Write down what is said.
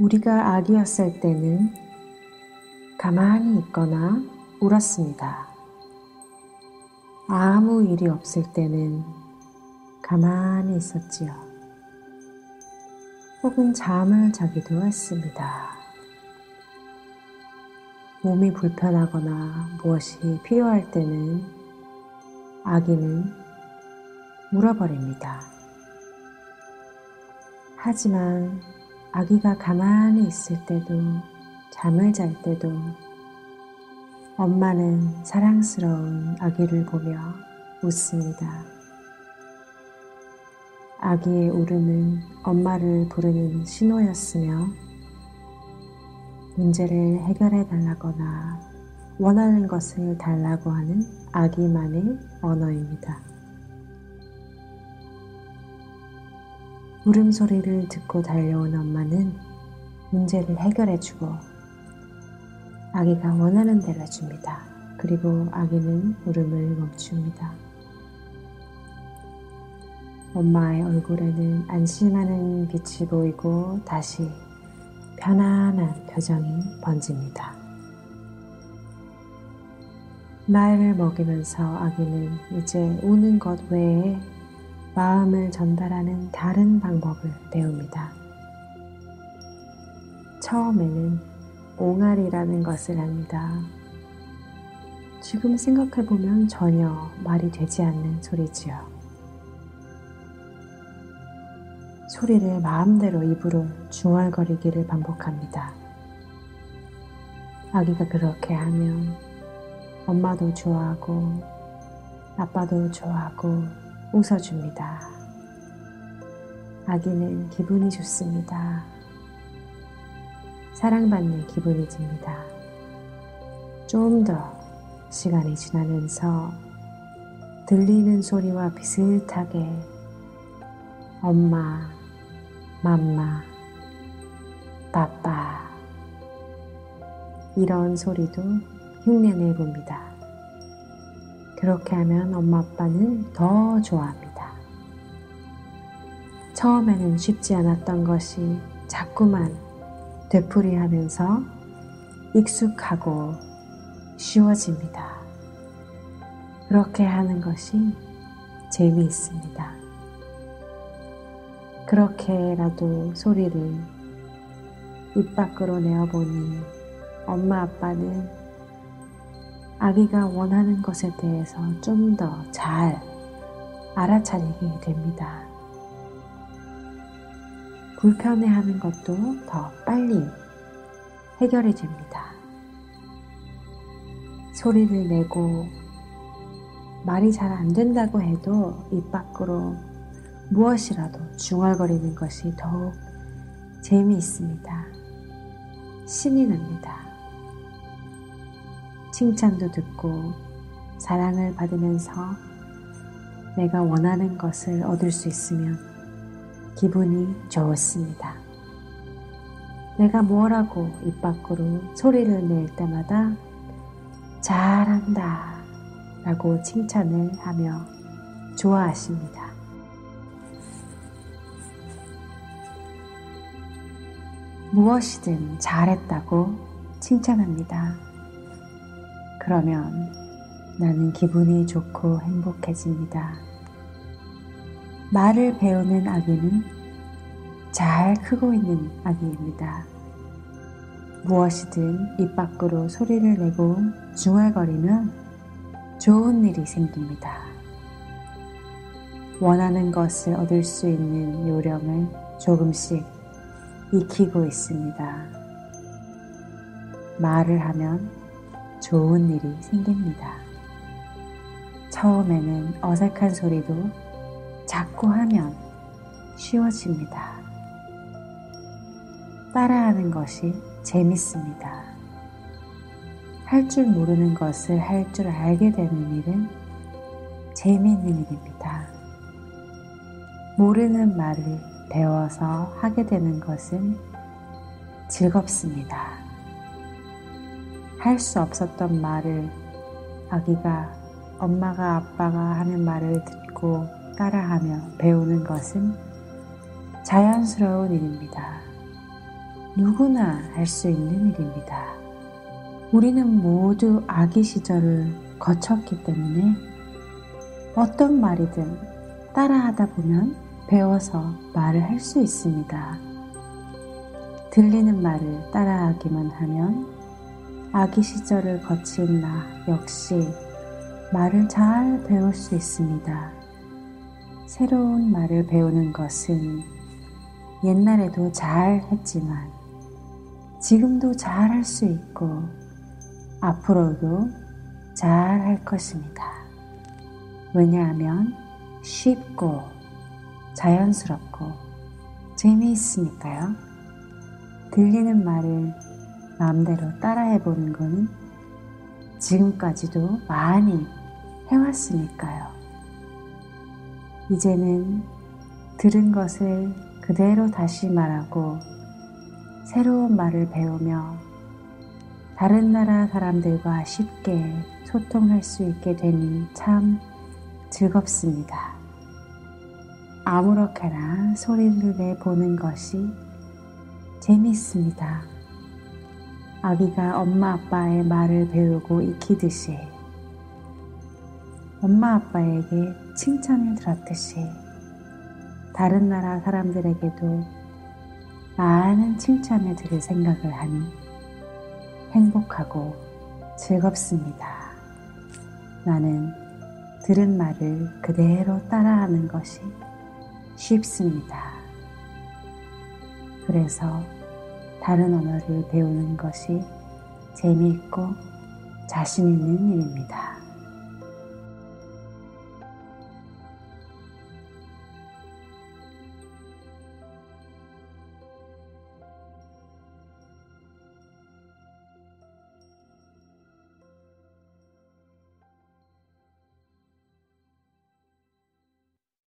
우리가 아기였을 때는 가만히 있거나 울었습니다. 아무 일이 없을 때는 가만히 있었지요. 혹은 잠을 자기도 했습니다. 몸이 불편하거나 무엇이 필요할 때는 아기는 울어버립니다. 하지만 아기가 가만히 있을 때도 잠을 잘 때도 엄마는 사랑스러운 아기를 보며 웃습니다. 아기의 울음은 엄마를 부르는 신호였으며 문제를 해결해 달라거나 원하는 것을 달라고 하는 아기만의 언어입니다. 울음소리를 듣고 달려온 엄마는 문제를 해결해주고 아기가 원하는 대로 해줍니다. 그리고 아기는 울음을 멈춥니다. 엄마의 얼굴에는 안심하는 빛이 보이고 다시 편안한 표정이 번집니다. 나이를 먹이면서 아기는 이제 우는 것 외에 마음을 전달하는 다른 방법을 배웁니다. 처음에는 옹알이라는 것을 합니다. 지금 생각해보면 전혀 말이 되지 않는 소리지요. 소리를 마음대로 입으로 중얼거리기를 반복합니다. 아기가 그렇게 하면 엄마도 좋아하고 아빠도 좋아하고 웃어줍니다. 아기는 기분이 좋습니다. 사랑받는 기분이 듭니다. 좀 더 시간이 지나면서 들리는 소리와 비슷하게 엄마, 맘마, 빠빠 이런 소리도 흉내내 봅니다. 그렇게 하면 엄마 아빠는 더 좋아합니다. 처음에는 쉽지 않았던 것이 자꾸만 되풀이하면서 익숙하고 쉬워집니다. 그렇게 하는 것이 재미있습니다. 그렇게라도 소리를 입 밖으로 내어보니 엄마 아빠는 아기가 원하는 것에 대해서 좀 더 잘 알아차리게 됩니다. 불편해하는 것도 더 빨리 해결이 됩니다. 소리를 내고 말이 잘 안 된다고 해도 입 밖으로 무엇이라도 중얼거리는 것이 더욱 재미있습니다. 신이 납니다. 칭찬도 듣고 사랑을 받으면서 내가 원하는 것을 얻을 수 있으면 기분이 좋습니다. 내가 뭐라고 입 밖으로 소리를 낼 때마다 잘한다 라고 칭찬을 하며 좋아하십니다. 무엇이든 잘했다고 칭찬합니다. 그러면 나는 기분이 좋고 행복해집니다. 말을 배우는 아기는 잘 크고 있는 아기입니다. 무엇이든 입 밖으로 소리를 내고 중얼거리면 좋은 일이 생깁니다. 원하는 것을 얻을 수 있는 요령을 조금씩 익히고 있습니다. 말을 하면 좋은 일이 생깁니다. 처음에는 어색한 소리도 자꾸 하면 쉬워집니다. 따라하는 것이 재밌습니다. 할 줄 모르는 것을 할 줄 알게 되는 일은 재미있는 일입니다. 모르는 말을 배워서 하게 되는 것은 즐겁습니다. 할 수 없었던 말을 아기가 엄마가 아빠가 하는 말을 듣고 따라하며 배우는 것은 자연스러운 일입니다. 누구나 할 수 있는 일입니다. 우리는 모두 아기 시절을 거쳤기 때문에 어떤 말이든 따라하다 보면 배워서 말을 할 수 있습니다. 들리는 말을 따라하기만 하면 아기 시절을 거친 나 역시 말을 잘 배울 수 있습니다. 새로운 말을 배우는 것은 옛날에도 잘 했지만 지금도 잘 할 수 있고 앞으로도 잘 할 것입니다. 왜냐하면 쉽고 자연스럽고 재미있으니까요. 들리는 말을 마음대로 따라해 보는 것은 지금까지도 많이 해왔으니까요. 이제는 들은 것을 그대로 다시 말하고 새로운 말을 배우며 다른 나라 사람들과 쉽게 소통할 수 있게 되니 참 즐겁습니다. 아무렇게나 소리를 내보는 것이 재밌습니다. 아기가 엄마 아빠의 말을 배우고 익히듯이 엄마 아빠에게 칭찬을 들었듯이 다른 나라 사람들에게도 많은 칭찬을 들을 생각을 하니 행복하고 즐겁습니다. 나는 들은 말을 그대로 따라하는 것이 쉽습니다. 그래서 다른 언어를 배우는 것이 재미있고 자신 있는 일입니다.